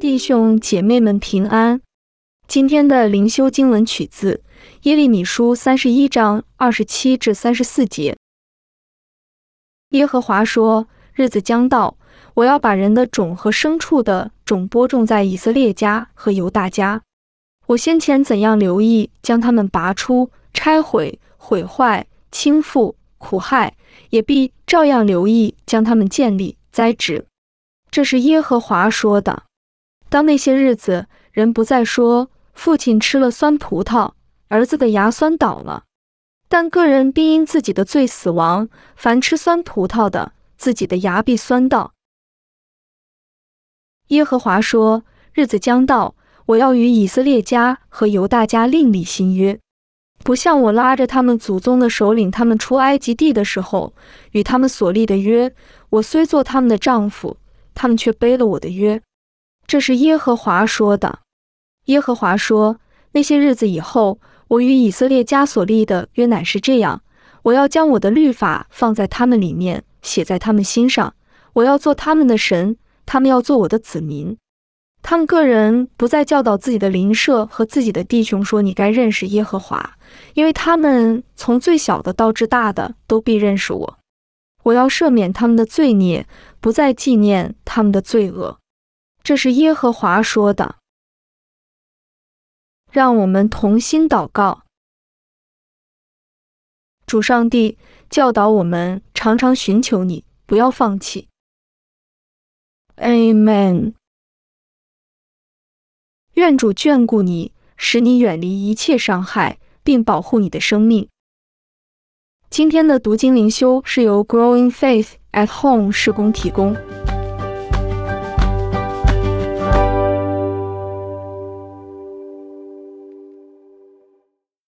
弟兄姐妹们平安。今天的灵修经文取自耶利米书三十一章二十七至三十四节。耶和华说：“日子将到，我要把人的种和牲畜的种播种在以色列家和犹大家。我先前怎样留意将他们拔出、拆毁、毁坏、倾覆、苦害，也必照样留意将他们建立、栽植。”这是耶和华说的。当那些日子，人不再说父亲吃了酸葡萄，儿子的牙酸倒了，但个人必因自己的罪死亡。凡吃酸葡萄的，自己的牙必酸倒。耶和华说：日子将到，我要与以色列家和犹大家另立新约，不像我拉着他们祖宗的首领他们出埃及地的时候与他们所立的约。我虽做他们的丈夫。他们却背了我的约，这是耶和华说的。耶和华说：那些日子以后，我与以色列家所立的约乃是这样：我要将我的律法放在他们里面，写在他们心上。我要做他们的神，他们要做我的子民。他们个人不再教导自己的邻舍和自己的弟兄说：“你该认识耶和华，因为他们从最小的到至大的都必认识我。”我要赦免他们的罪孽，不再纪念他们的罪恶。这是耶和华说的。让我们同心祷告。主上帝教导我们，常常寻求你，不要放弃。Amen。愿主眷顾你，使你远离一切伤害，并保护你的生命。今天的读经灵修是由 Growing Faith at Home 施工提供。